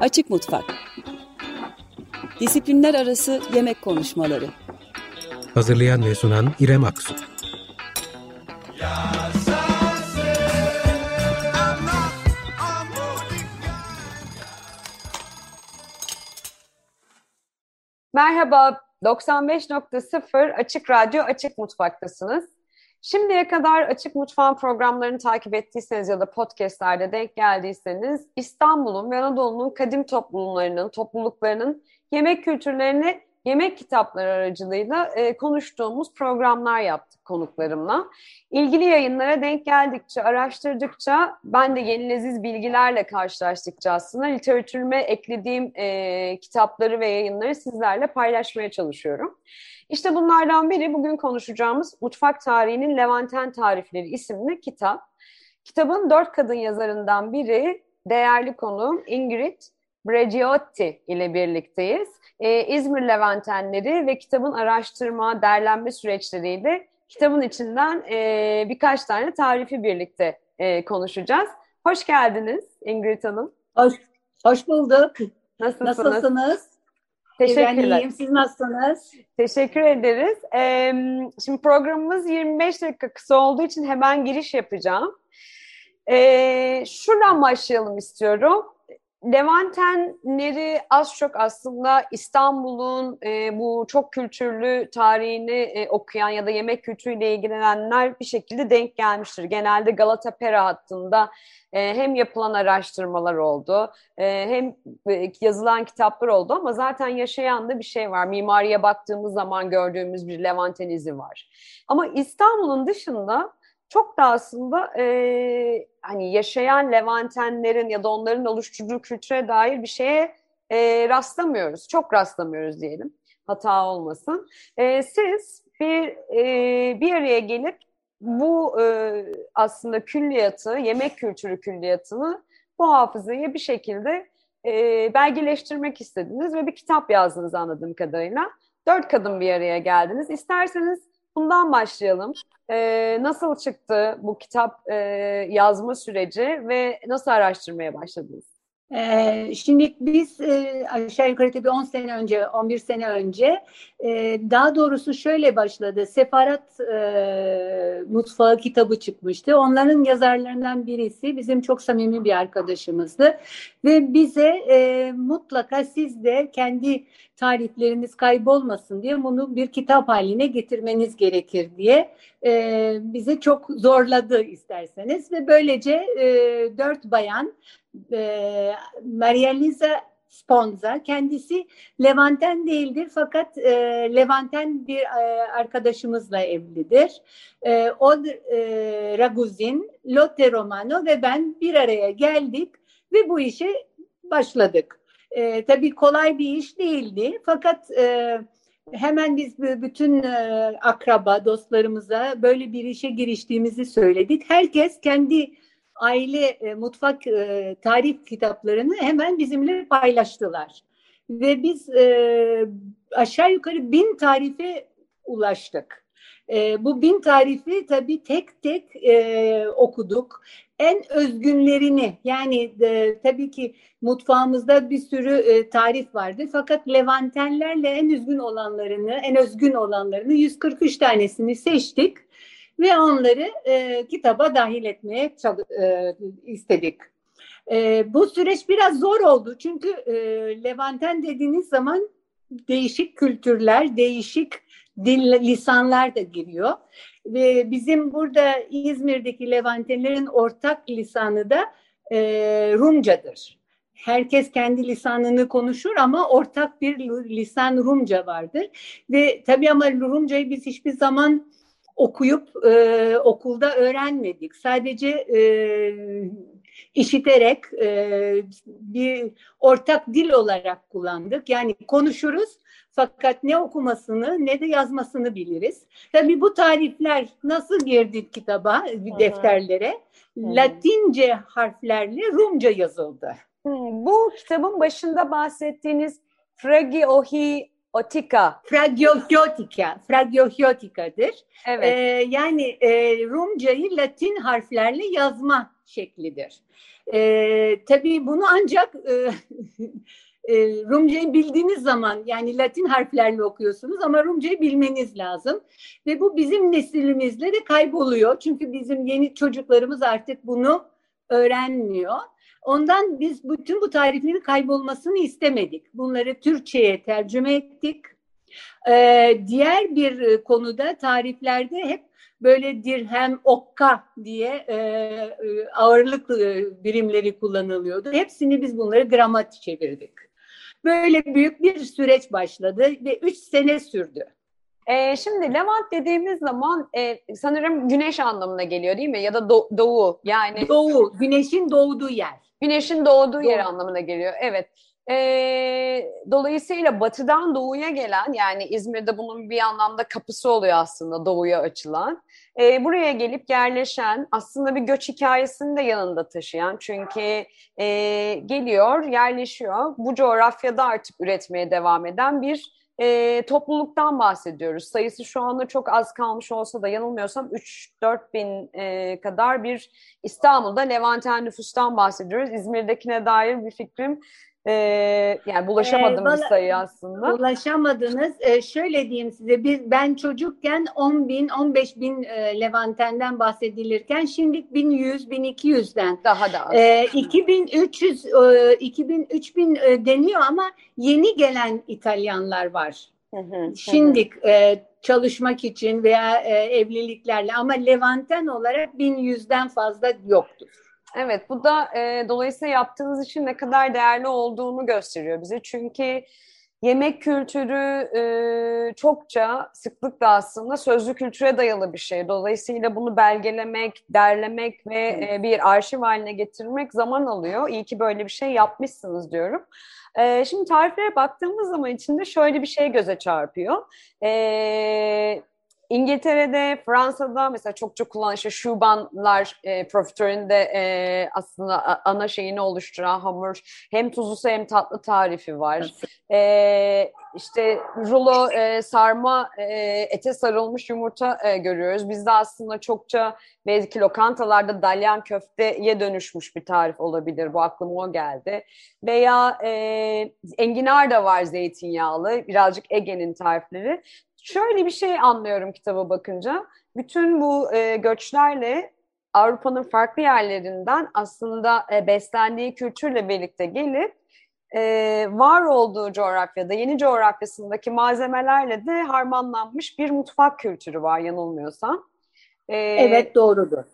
Açık Mutfak. Disiplinler Arası Yemek Konuşmaları. Hazırlayan ve sunan İrem Aksu. Merhaba, 95.0 Açık Radyo Açık Mutfak'tasınız. Şimdiye kadar Açık Mutfağın programlarını takip ettiyseniz ya da podcastlerde denk geldiyseniz İstanbul'un ve Anadolu'nun kadim toplumlarının, topluluklarının yemek kültürlerini yemek kitapları aracılığıyla e, konuştuğumuz programlar yaptık konuklarımla. İlgili yayınlara denk geldikçe, araştırdıkça, ben de yeni leziz bilgilerle karşılaştıkça aslında literatürüme eklediğim e, kitapları ve yayınları sizlerle paylaşmaya çalışıyorum. İşte bunlardan biri bugün konuşacağımız Mutfak Tarihinin Levanten Tarifleri isimli kitap. Kitabın dört kadın yazarından biri değerli konuğum Ingrid Bregiotti ile birlikteyiz. Ee, İzmir Levantenleri ve kitabın araştırma, derlenme süreçleriyle kitabın içinden e, birkaç tane tarifi birlikte e, konuşacağız. Hoş geldiniz Ingrid Hanım. Hoş, hoş bulduk. Nasılsınız? Nasılsınız? Teşekkürler. Ben iyiyim. Siz nasılsınız? Teşekkür ederiz. Ee, şimdi programımız 25 dakika kısa olduğu için hemen giriş yapacağım. Ee, şuradan başlayalım istiyorum. Levantenleri az çok aslında İstanbul'un e, bu çok kültürlü tarihini e, okuyan ya da yemek kültürüyle ilgilenenler bir şekilde denk gelmiştir. Genelde Galata Pera hattında e, hem yapılan araştırmalar oldu e, hem e, yazılan kitaplar oldu ama zaten yaşayan da bir şey var. Mimariye baktığımız zaman gördüğümüz bir Levanten izi var. Ama İstanbul'un dışında çok da aslında e, hani yaşayan Levantenlerin ya da onların oluşturduğu kültüre dair bir şeye e, rastlamıyoruz. Çok rastlamıyoruz diyelim. Hata olmasın. E, siz bir e, bir araya gelip bu e, aslında külliyatı, yemek kültürü külliyatını bu hafızayı bir şekilde e, belgeleştirmek istediniz ve bir kitap yazdınız anladığım kadarıyla. Dört kadın bir araya geldiniz. İsterseniz bundan başlayalım. Ee, nasıl çıktı bu kitap e, yazma süreci ve nasıl araştırmaya başladınız? Ee, şimdi biz e, aşağı yukarı tabii 10 sene önce, 11 sene önce e, daha doğrusu şöyle başladı. Sefarat e, Mutfağı kitabı çıkmıştı. Onların yazarlarından birisi bizim çok samimi bir arkadaşımızdı. Ve bize mutlaka siz de kendi tarifleriniz kaybolmasın diye bunu bir kitap haline getirmeniz gerekir diye e, bize çok zorladı isterseniz. Ve böylece dört bayan e, Maria Lisa Sponza. Kendisi Levanten değildir fakat e, Levanten bir e, arkadaşımızla evlidir. E, o e, Raguzin, Lotte Romano ve ben bir araya geldik ve bu işe başladık. E, tabii kolay bir iş değildi fakat e, hemen biz bütün e, akraba, dostlarımıza böyle bir işe giriştiğimizi söyledik. Herkes kendi aile e, mutfak e, tarif kitaplarını hemen bizimle paylaştılar. Ve biz e, aşağı yukarı bin tarife ulaştık. E, bu bin tarifi tabii tek tek e, okuduk. En özgünlerini yani e, tabii ki mutfağımızda bir sürü e, tarif vardı. Fakat Levantenlerle en özgün olanlarını, en özgün olanlarını 143 tanesini seçtik ve onları e, kitaba dahil etmeye e, istedik. E, bu süreç biraz zor oldu çünkü e, Levanten dediğiniz zaman değişik kültürler, değişik dil, lisanlar da giriyor. Ve bizim burada İzmir'deki Levantenlerin ortak lisanı da e, Rumcadır. Herkes kendi lisanını konuşur ama ortak bir lisan Rumca vardır. Ve tabii ama Rumcayı biz hiçbir zaman okuyup e, okulda öğrenmedik. Sadece e, işiterek e, bir ortak dil olarak kullandık. Yani konuşuruz fakat ne okumasını ne de yazmasını biliriz. Tabii bu tarifler nasıl girdi kitaba, Hı-hı. defterlere? Hı-hı. Latince harflerle Rumca yazıldı. Hı, bu kitabın başında bahsettiğiniz Fragi Ohi Otika. Fragiohiotika. Fragiohiotika'dır. Evet. Ee, yani e, Rumcayı Latin harflerle yazma şeklidir. E, tabii bunu ancak e, e, Rumcayı bildiğiniz zaman yani Latin harflerle okuyorsunuz ama Rumcayı bilmeniz lazım. Ve bu bizim nesilimizle de kayboluyor. Çünkü bizim yeni çocuklarımız artık bunu öğrenmiyor. Ondan biz bütün bu tariflerin kaybolmasını istemedik. Bunları Türkçe'ye tercüme ettik. Ee, diğer bir konuda tariflerde hep böyle dirhem, okka diye e, e ağırlık e, birimleri kullanılıyordu. Hepsini biz bunları grama çevirdik. Böyle büyük bir süreç başladı ve üç sene sürdü. Ee, şimdi Levant dediğimiz zaman e, sanırım güneş anlamına geliyor değil mi? Ya da do- doğu yani. Doğu, güneşin doğduğu yer. Güneşin doğduğu Doğu. yer anlamına geliyor. Evet. E, dolayısıyla batıdan doğuya gelen yani İzmir'de bunun bir anlamda kapısı oluyor aslında doğuya açılan. E, buraya gelip yerleşen aslında bir göç hikayesini de yanında taşıyan çünkü e, geliyor yerleşiyor bu coğrafyada artık üretmeye devam eden bir e, topluluktan bahsediyoruz. Sayısı şu anda çok az kalmış olsa da yanılmıyorsam 3-4 bin e, kadar bir İstanbul'da Levanten nüfustan bahsediyoruz. İzmir'dekine dair bir fikrim e, yani bulaşamadım ee, sayı aslında. Ulaşamadınız. Ee, şöyle diyeyim size biz ben çocukken 10 bin 15 bin e, Levanten'den bahsedilirken şimdi 1100 1200'den. Daha da az. E, 2300 e, 2000 3000 e, deniyor ama yeni gelen İtalyanlar var. Hı hı, şimdi e, çalışmak için veya e, evliliklerle ama Levanten olarak 1100'den fazla yoktur. Evet, bu da e, dolayısıyla yaptığınız için ne kadar değerli olduğunu gösteriyor bize. Çünkü yemek kültürü e, çokça sıklıkla aslında sözlü kültüre dayalı bir şey. Dolayısıyla bunu belgelemek, derlemek ve e, bir arşiv haline getirmek zaman alıyor. İyi ki böyle bir şey yapmışsınız diyorum. E, şimdi tariflere baktığımız zaman içinde şöyle bir şey göze çarpıyor. E, İngiltere'de, Fransa'da mesela çok çok kullanılan işte şubanlar e, profiterolünde e, aslında ana şeyini oluşturan hamur hem tuzlusu hem tatlı tarifi var. E, işte rulo e, sarma e, ete sarılmış yumurta e, görüyoruz. Bizde aslında çokça belki lokantalarda dalyan köfteye dönüşmüş bir tarif olabilir. Bu aklıma o geldi. Veya e, enginar da var zeytinyağlı. Birazcık Ege'nin tarifleri şöyle bir şey anlıyorum kitaba bakınca. Bütün bu e, göçlerle Avrupa'nın farklı yerlerinden aslında e, beslendiği kültürle birlikte gelip e, var olduğu coğrafyada, yeni coğrafyasındaki malzemelerle de harmanlanmış bir mutfak kültürü var yanılmıyorsam. E, evet doğrudur.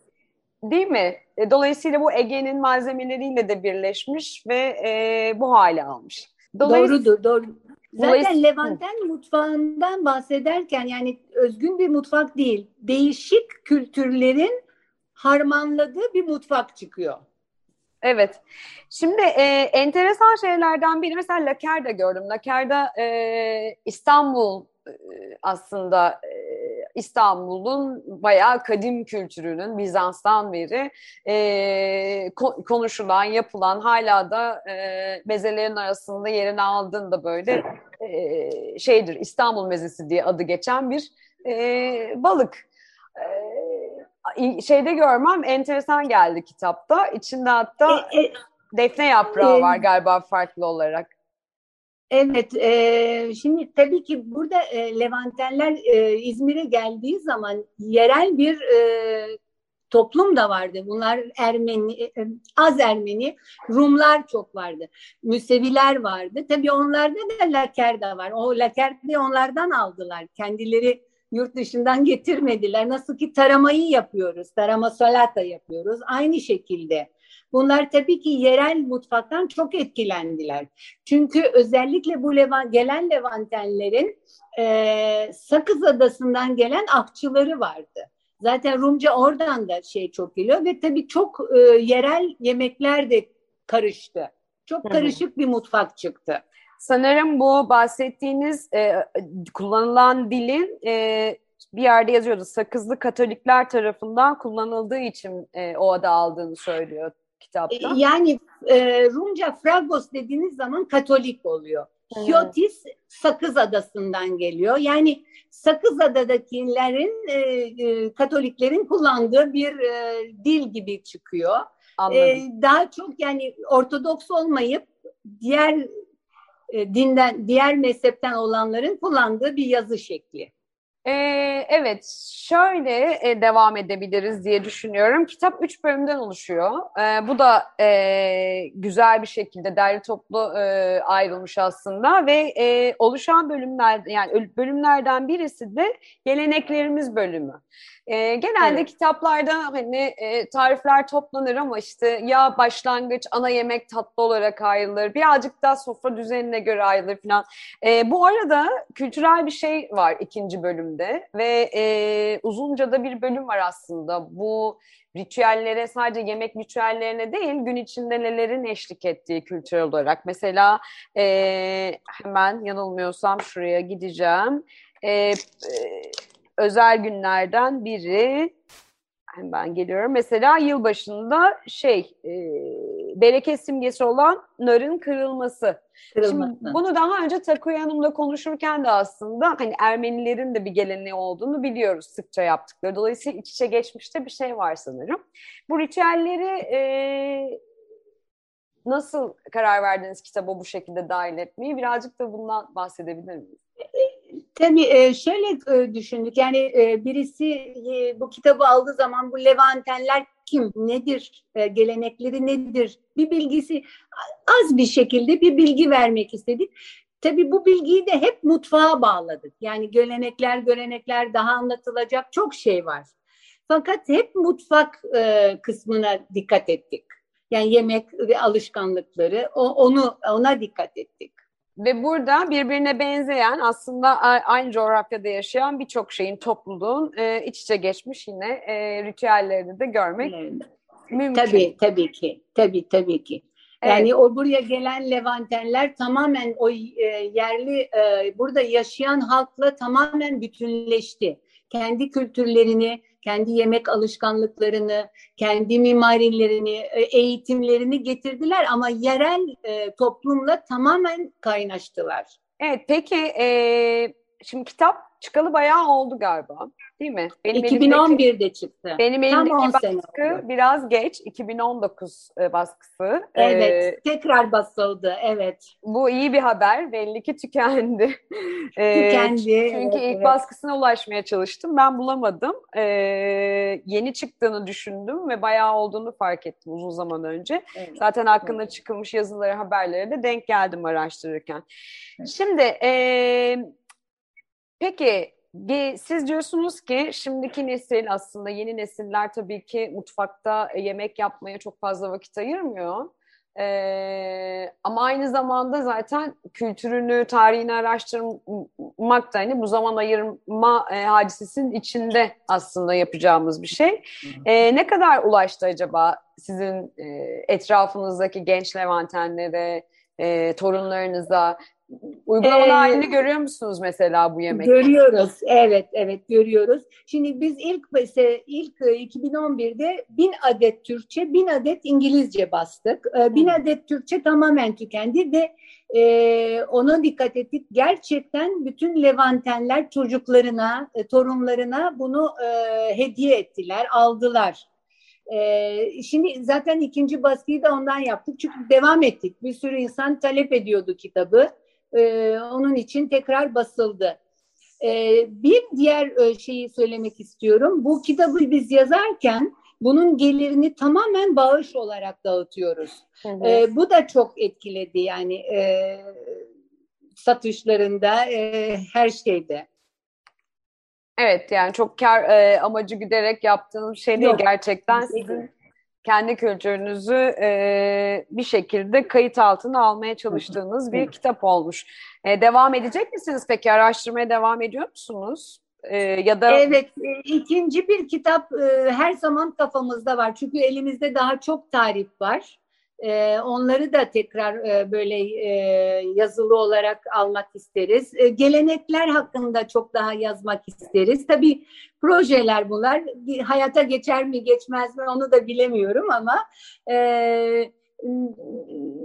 Değil mi? E, dolayısıyla bu Ege'nin malzemeleriyle de birleşmiş ve e, bu hale almış. Doğrudur, doğru. Zaten Levanten mutfağından bahsederken yani özgün bir mutfak değil, değişik kültürlerin harmanladığı bir mutfak çıkıyor. Evet. Şimdi e, enteresan şeylerden biri mesela Laker'da gördüm. Laker'da e, İstanbul e, aslında e, İstanbul'un bayağı kadim kültürünün Bizans'tan beri e, konuşulan, yapılan hala da e, mezelerin arasında yerini aldığında böyle e, şeydir İstanbul mezesi diye adı geçen bir e, balık. E, şeyde görmem enteresan geldi kitapta. İçinde hatta e, e, defne yaprağı e, var galiba farklı olarak. Evet, e, şimdi tabii ki burada e, Levantenler e, İzmir'e geldiği zaman yerel bir e, toplum da vardı. Bunlar Ermeni, az Ermeni, Rumlar çok vardı. Müseviler vardı. Tabii onlarda da Laker de var. O Laker de onlardan aldılar. Kendileri yurt dışından getirmediler. Nasıl ki taramayı yapıyoruz, tarama salata yapıyoruz. Aynı şekilde. Bunlar tabii ki yerel mutfaktan çok etkilendiler. Çünkü özellikle bu Levan, gelen Levantenlerin e, Sakız Adası'ndan gelen akçıları vardı. Zaten Rumca oradan da şey çok geliyor ve tabii çok e, yerel yemekler de karıştı. Çok karışık bir mutfak çıktı. Sanırım bu bahsettiğiniz e, kullanılan dilin e, bir yerde yazıyordu. Sakızlı Katolikler tarafından kullanıldığı için e, o adı aldığını söylüyor kitapta. E, yani e, Rumca Fragos dediğiniz zaman Katolik oluyor. Hiotis Sakız Adası'ndan geliyor. Yani Sakız Adadakilerin e, e, Katoliklerin kullandığı bir e, dil gibi çıkıyor. e, daha çok yani Ortodoks olmayıp diğer e, dinden, diğer mezhepten olanların kullandığı bir yazı şekli. Ee, evet, şöyle e, devam edebiliriz diye düşünüyorum. Kitap üç bölümden oluşuyor. Ee, bu da e, güzel bir şekilde derli toplu e, ayrılmış aslında ve e, oluşan bölümler yani bölümlerden birisi de geleneklerimiz bölümü. E, genelde evet. kitaplarda hani e, tarifler toplanır ama işte ya başlangıç, ana yemek, tatlı olarak ayrılır. Birazcık daha sofra düzenine göre ayrılır falan. E, bu arada kültürel bir şey var ikinci bölümde ve e, uzunca da bir bölüm var aslında. Bu ritüellere sadece yemek ritüellerine değil gün içinde nelerin eşlik ettiği kültürel olarak. Mesela e, hemen yanılmıyorsam şuraya gideceğim. E, e, özel günlerden biri ben geliyorum. Mesela yılbaşında şey e, bereket simgesi olan narın kırılması. kırılması. Şimdi bunu daha önce Takuya Hanım'la konuşurken de aslında hani Ermenilerin de bir geleneği olduğunu biliyoruz sıkça yaptıkları. Dolayısıyla iç içe geçmişte bir şey var sanırım. Bu ritüelleri e, nasıl karar verdiniz kitaba bu şekilde dahil etmeyi? Birazcık da bundan bahsedebilir miyiz? Tabii şöyle düşündük yani birisi bu kitabı aldığı zaman bu Levantenler kim, nedir, gelenekleri nedir bir bilgisi az bir şekilde bir bilgi vermek istedik. Tabii bu bilgiyi de hep mutfağa bağladık. Yani gelenekler, görenekler daha anlatılacak çok şey var. Fakat hep mutfak kısmına dikkat ettik. Yani yemek ve alışkanlıkları onu ona dikkat ettik. Ve burada birbirine benzeyen aslında aynı coğrafyada yaşayan birçok şeyin topluluğun e, iç içe geçmiş yine e, ritüellerini de görmek evet. mümkün. Tabii tabii ki. Tabii tabii ki. Yani evet. o buraya gelen Levantenler tamamen o e, yerli e, burada yaşayan halkla tamamen bütünleşti. Kendi kültürlerini, kendi yemek alışkanlıklarını, kendi mimarilerini, e, eğitimlerini getirdiler ama yerel e, toplumla tamamen kaynaştılar. Evet, peki e, şimdi kitap çıkalı bayağı oldu galiba. Değil mi? Benim 2011'de elimdeki, çıktı. Benim elimdeki baskı biraz geç. 2019 e, baskısı. Evet. Ee, tekrar basıldı. Evet. Bu iyi bir haber. Belli ki tükendi. tükendi. Ee, çünkü evet, ilk evet. baskısına ulaşmaya çalıştım. Ben bulamadım. Ee, yeni çıktığını düşündüm ve bayağı olduğunu fark ettim uzun zaman önce. Evet. Zaten hakkında evet. çıkılmış yazıları, haberlere de denk geldim araştırırken. Evet. Şimdi e, peki siz diyorsunuz ki şimdiki nesil aslında yeni nesiller tabii ki mutfakta e, yemek yapmaya çok fazla vakit ayırmıyor. Ee, ama aynı zamanda zaten kültürünü, tarihini araştırmak da hani bu zaman ayırma e, hadisesinin içinde aslında yapacağımız bir şey. Ee, ne kadar ulaştı acaba sizin e, etrafınızdaki genç Levantenlere, e, torunlarınıza? Uygulamalı ee, halini görüyor musunuz mesela bu yemek? Görüyoruz. Evet, evet görüyoruz. Şimdi biz ilk mesela ilk 2011'de e, bin adet Türkçe, bin adet İngilizce bastık. Ee, bin adet Türkçe tamamen tükendi ve e, ona dikkat ettik. Gerçekten bütün Levantenler çocuklarına, e, torunlarına bunu e, hediye ettiler, aldılar. Ee, şimdi zaten ikinci baskıyı da ondan yaptık. Çünkü devam ettik. Bir sürü insan talep ediyordu kitabı e, onun için tekrar basıldı. E, bir diğer e, şeyi söylemek istiyorum. Bu kitabı biz yazarken bunun gelirini tamamen bağış olarak dağıtıyoruz. E, bu da çok etkiledi yani e, satışlarında, e, her şeyde. Evet yani çok kar e, amacı güderek yaptığınız şey değil Yok. gerçekten sizin kendi kültürünüzü e, bir şekilde kayıt altına almaya çalıştığınız bir kitap olmuş. E, devam edecek misiniz peki? Araştırmaya devam ediyor musunuz? E, ya da Evet, e, ikinci bir kitap e, her zaman kafamızda var. Çünkü elimizde daha çok tarif var. E, onları da tekrar e, böyle e, yazılı olarak almak isteriz. E, gelenekler hakkında çok daha yazmak isteriz. Tabii projeler bunlar. Hayata geçer mi geçmez mi onu da bilemiyorum ama e,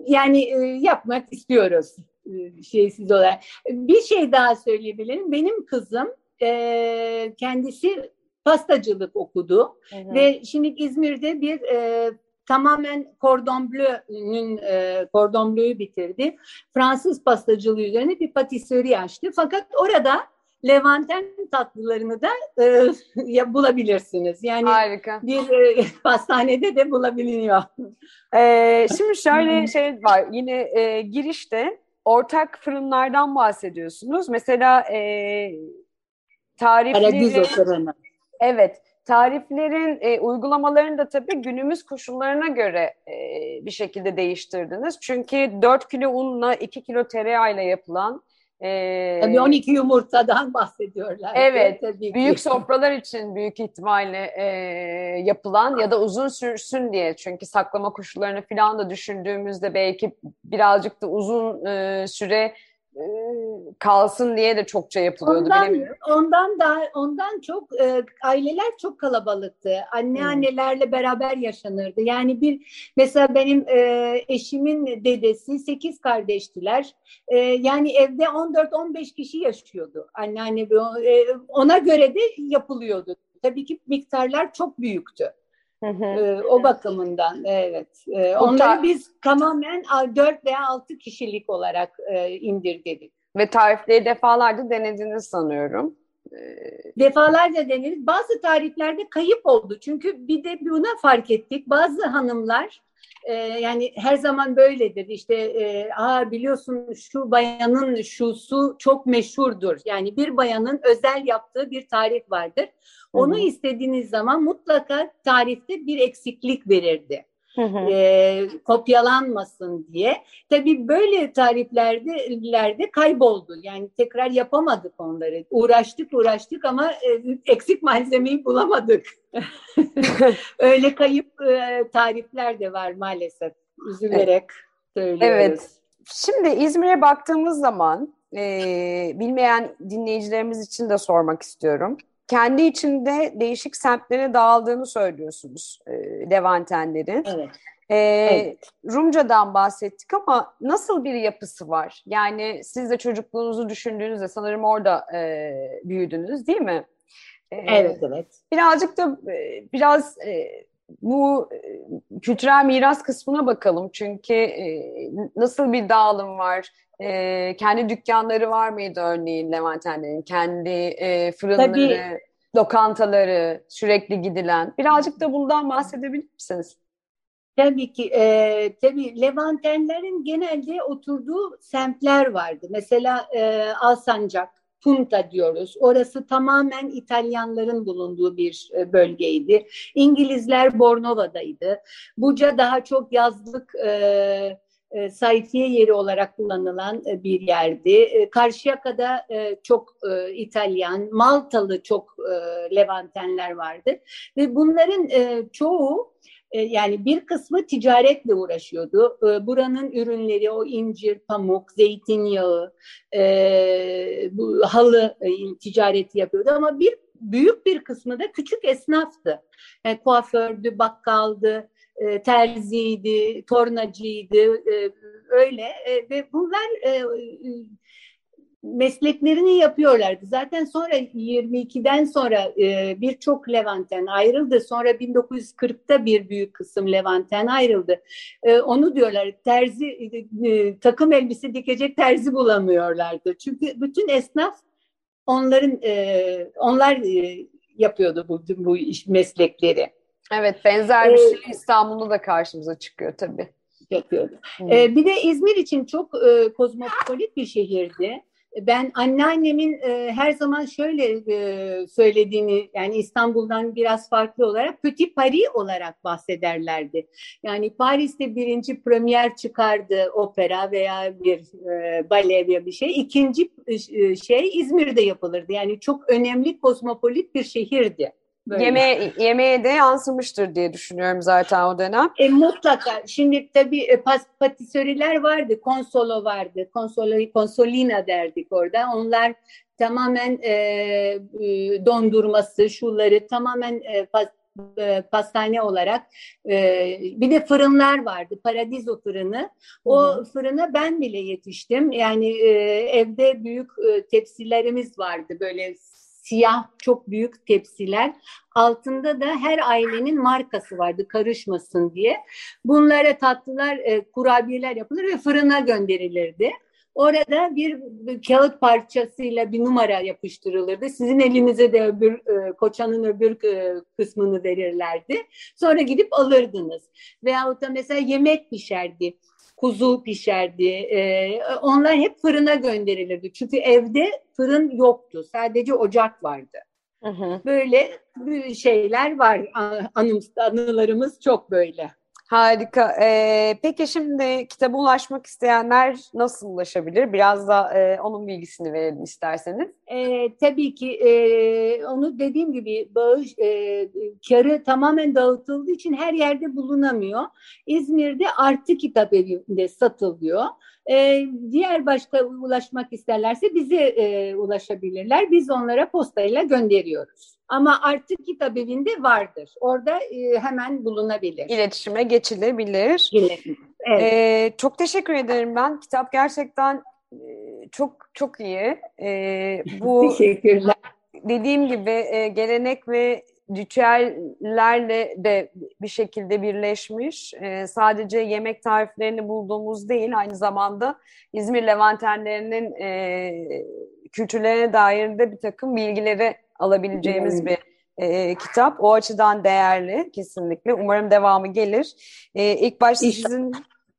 yani e, yapmak istiyoruz e, şeysiz olarak. Bir şey daha söyleyebilirim. Benim kızım e, kendisi pastacılık okudu hı. ve şimdi İzmir'de bir e, tamamen cordon bleu'nün e, cordon bleu'yu bitirdi. Fransız pastacılığı üzerine bir patisserie açtı. Fakat orada Levanten tatlılarını da e, ya, bulabilirsiniz. Yani Harika. bir e, pastanede de bulabiliyor. Ee, şimdi şöyle şey var. Yine e, girişte ortak fırınlardan bahsediyorsunuz. Mesela e, Paradiso tarifleri... fırını. Evet. Tariflerin e, uygulamalarını da tabii günümüz koşullarına göre e, bir şekilde değiştirdiniz. Çünkü 4 kilo unla 2 kilo tereyağıyla yapılan e, Tabii 12 yumurtadan bahsediyorlar. Evet, Tabii ki. büyük sofralar için büyük ihtimalle e, yapılan ya da uzun sürsün diye çünkü saklama koşullarını falan da düşündüğümüzde belki birazcık da uzun e, süre kalsın diye de çokça yapılıyordu Ondan, bilemiyorum. ondan da ondan çok e, aileler çok kalabalıktı. Anneannelerle beraber yaşanırdı. Yani bir mesela benim e, eşimin dedesi sekiz kardeştiler. E, yani evde 14-15 kişi yaşıyordu. Anneanne e, ona göre de yapılıyordu. Tabii ki miktarlar çok büyüktü. Hı hı. E, o bakımından evet. E, O onları biz tamamen 4 veya 6 kişilik olarak e, indirgedik. Ve tarifleri defalarca denediniz sanıyorum. E, Defalarca deneriz. Bazı tariflerde kayıp oldu. Çünkü bir de buna fark ettik. Bazı hanımlar e, yani her zaman böyledir. İşte e, Aa, biliyorsun şu bayanın şusu çok meşhurdur. Yani bir bayanın özel yaptığı bir tarif vardır. Onu Hı istediğiniz zaman mutlaka tarifte bir eksiklik verirdi hı hı. e, kopyalanmasın diye. Tabii böyle tariflerde lerde kayboldu. Yani tekrar yapamadık onları. Uğraştık uğraştık ama e, eksik malzemeyi bulamadık. Öyle kayıp e, tarifler de var maalesef. Üzülerek söylüyoruz. Evet. Şimdi İzmir'e baktığımız zaman e, bilmeyen dinleyicilerimiz için de sormak istiyorum. Kendi içinde değişik semtlere dağıldığını söylüyorsunuz e, Levantenlerin. Evet. E, Evet. Rumca'dan bahsettik ama nasıl bir yapısı var? Yani siz de çocukluğunuzu düşündüğünüzde sanırım orada e, büyüdünüz değil mi? E, Evet, evet. Birazcık da e, biraz e, bu e, kültürel miras kısmına bakalım. Çünkü e, nasıl bir dağılım var? E, kendi dükkanları var mıydı örneğin Levantenlerin? Kendi e, fırınları, Tabii. Lokantaları, sürekli gidilen. Birazcık da bundan bahsedebilir misiniz? Tabii ki e, tabii Levantenlerin genelde oturduğu semtler vardı. Mesela e, Alsancak, Punta diyoruz. Orası tamamen İtalyanların bulunduğu bir e, bölgeydi. İngilizler Bornova'daydı. Buca daha çok yazlık e, e, sayfiye yeri olarak kullanılan e, bir yerdi. E, Karşıyaka'da e, çok e, İtalyan, Maltalı çok Levantenler vardı. Ve bunların çoğu yani bir kısmı ticaretle uğraşıyordu. Buranın ürünleri o incir, pamuk, zeytinyağı, bu halı ticareti yapıyordu ama bir büyük bir kısmı da küçük esnaftı. Yani kuafördü, bakkaldı, e, terziydi, tornacıydı, e, öyle e, ve bunlar mesleklerini yapıyorlardı. Zaten sonra 22'den sonra birçok Levanten ayrıldı. Sonra 1940'ta bir büyük kısım Levanten ayrıldı. Onu diyorlar terzi takım elbise dikecek terzi bulamıyorlardı. Çünkü bütün esnaf onların onlar yapıyordu bu bu iş meslekleri. Evet, benzer bir Ee, şey İstanbul'da da karşımıza çıkıyor tabii. yapıyordu. Ee, bir de İzmir için çok e, kozmopolit bir şehirdi. Ben anneannemin e, her zaman şöyle e, söylediğini yani İstanbul'dan biraz farklı olarak Petit Paris olarak bahsederlerdi. Yani Paris'te birinci premier çıkardı opera veya bir e, bale veya bir şey. İkinci e, şey İzmir'de yapılırdı. Yani çok önemli kozmopolit bir şehirdi. Böyle. Yeme yemeğe de yansımıştır diye düşünüyorum zaten o dönem. E, mutlaka. Şimdi tabii e, pas, patisöriler vardı. Konsolo vardı. Konsolo, konsolina derdik orada. Onlar tamamen e, e, dondurması, şuları tamamen e, pas, e, pastane olarak e, bir de fırınlar vardı. Paradiso fırını. O Hı hı. fırına ben bile yetiştim. Yani e, evde büyük e, tepsilerimiz vardı. Böyle siyah çok büyük tepsiler. Altında da her ailenin markası vardı karışmasın diye. Bunlara tatlılar, e, kurabiyeler yapılır ve fırına gönderilirdi. Orada bir, kağıt parçasıyla bir numara yapıştırılırdı. Sizin elinize de öbür e, koçanın öbür e, kısmını verirlerdi. Sonra gidip alırdınız. Veyahut da mesela yemek pişerdi kuzu pişerdi. E, onlar hep fırına gönderilirdi. Çünkü evde fırın yoktu. Sadece ocak vardı. Hı hı. Böyle şeyler var. Anım, anılarımız çok böyle. Harika. Ee, peki şimdi kitaba ulaşmak isteyenler nasıl ulaşabilir? Biraz da e, onun bilgisini verelim isterseniz. E, tabii ki e, onu dediğim gibi bağış e, karı tamamen dağıtıldığı için her yerde bulunamıyor. İzmir'de Artı Kitap Evi'nde satılıyor. E, diğer başka ulaşmak isterlerse bize e, ulaşabilirler. Biz onlara postayla gönderiyoruz. Ama artık kitap evinde vardır. Orada e, hemen bulunabilir. İletişime geçilebilir. Geçilebilir. Evet. Ee, çok teşekkür ederim ben. Kitap gerçekten e, çok çok iyi. Ee, bu Teşekkürler. Dediğim gibi e, gelenek ve ritüellerle de bir şekilde birleşmiş. E, sadece yemek tariflerini bulduğumuz değil, aynı zamanda İzmir Levantenlerinin e, kültürlerine dair de bir takım bilgileri alabileceğimiz bir e, kitap. O açıdan değerli kesinlikle. Umarım devamı gelir. E, ilk başta İnşallah. sizin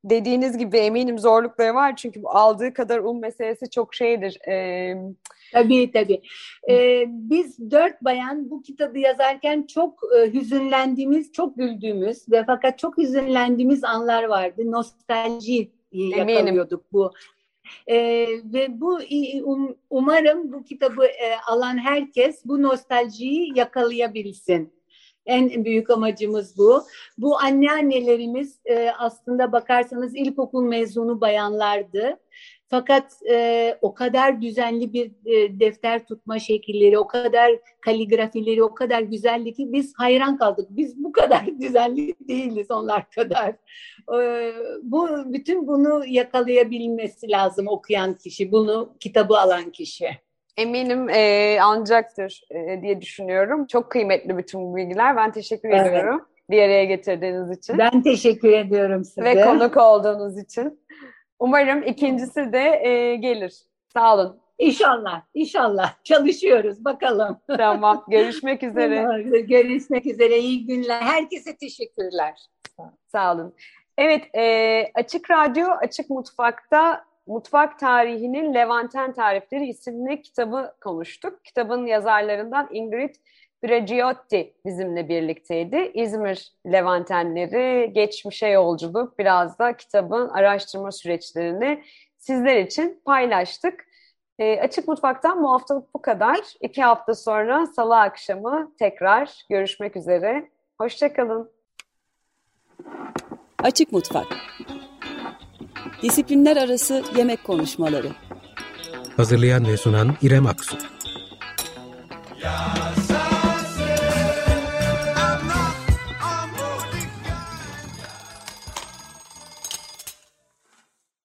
dediğiniz gibi eminim zorlukları var. Çünkü aldığı kadar un meselesi çok şeydir. E, Tabii tabii. Ee, biz dört bayan bu kitabı yazarken çok e, hüzünlendiğimiz, çok güldüğümüz ve fakat çok hüzünlendiğimiz anlar vardı. Nostalji yakalıyorduk bu e, ve bu um, umarım bu kitabı e, alan herkes bu nostaljiyi yakalayabilsin. En büyük amacımız bu. Bu anneannelerimiz e, aslında bakarsanız ilkokul mezunu bayanlardı. Fakat e, o kadar düzenli bir e, defter tutma şekilleri, o kadar kaligrafileri, o kadar güzeldi ki biz hayran kaldık. Biz bu kadar düzenli değiliz onlar kadar. E, bu bütün bunu yakalayabilmesi lazım okuyan kişi, bunu kitabı alan kişi. Eminim e, alacaktır e, diye düşünüyorum. Çok kıymetli bütün bu bilgiler. Ben teşekkür evet. ediyorum bir araya getirdiğiniz için. Ben teşekkür ediyorum size. Ve konuk olduğunuz için. Umarım ikincisi de e, gelir. Sağ olun. İnşallah, inşallah. Çalışıyoruz bakalım. Tamam, görüşmek üzere. görüşmek üzere, iyi günler. Herkese teşekkürler. Sağ olun. Evet, e, Açık Radyo, Açık Mutfak'ta Mutfak Tarihinin Levanten Tarifleri isimli kitabı konuştuk. Kitabın yazarlarından Ingrid Braciotti bizimle birlikteydi. İzmir Levantenleri, geçmişe yolculuk, biraz da kitabın araştırma süreçlerini sizler için paylaştık. E, Açık Mutfak'tan bu haftalık bu kadar. İki hafta sonra salı akşamı tekrar görüşmek üzere. Hoşçakalın. Açık Mutfak Disiplinler Arası Yemek Konuşmaları Hazırlayan ve sunan İrem Aksu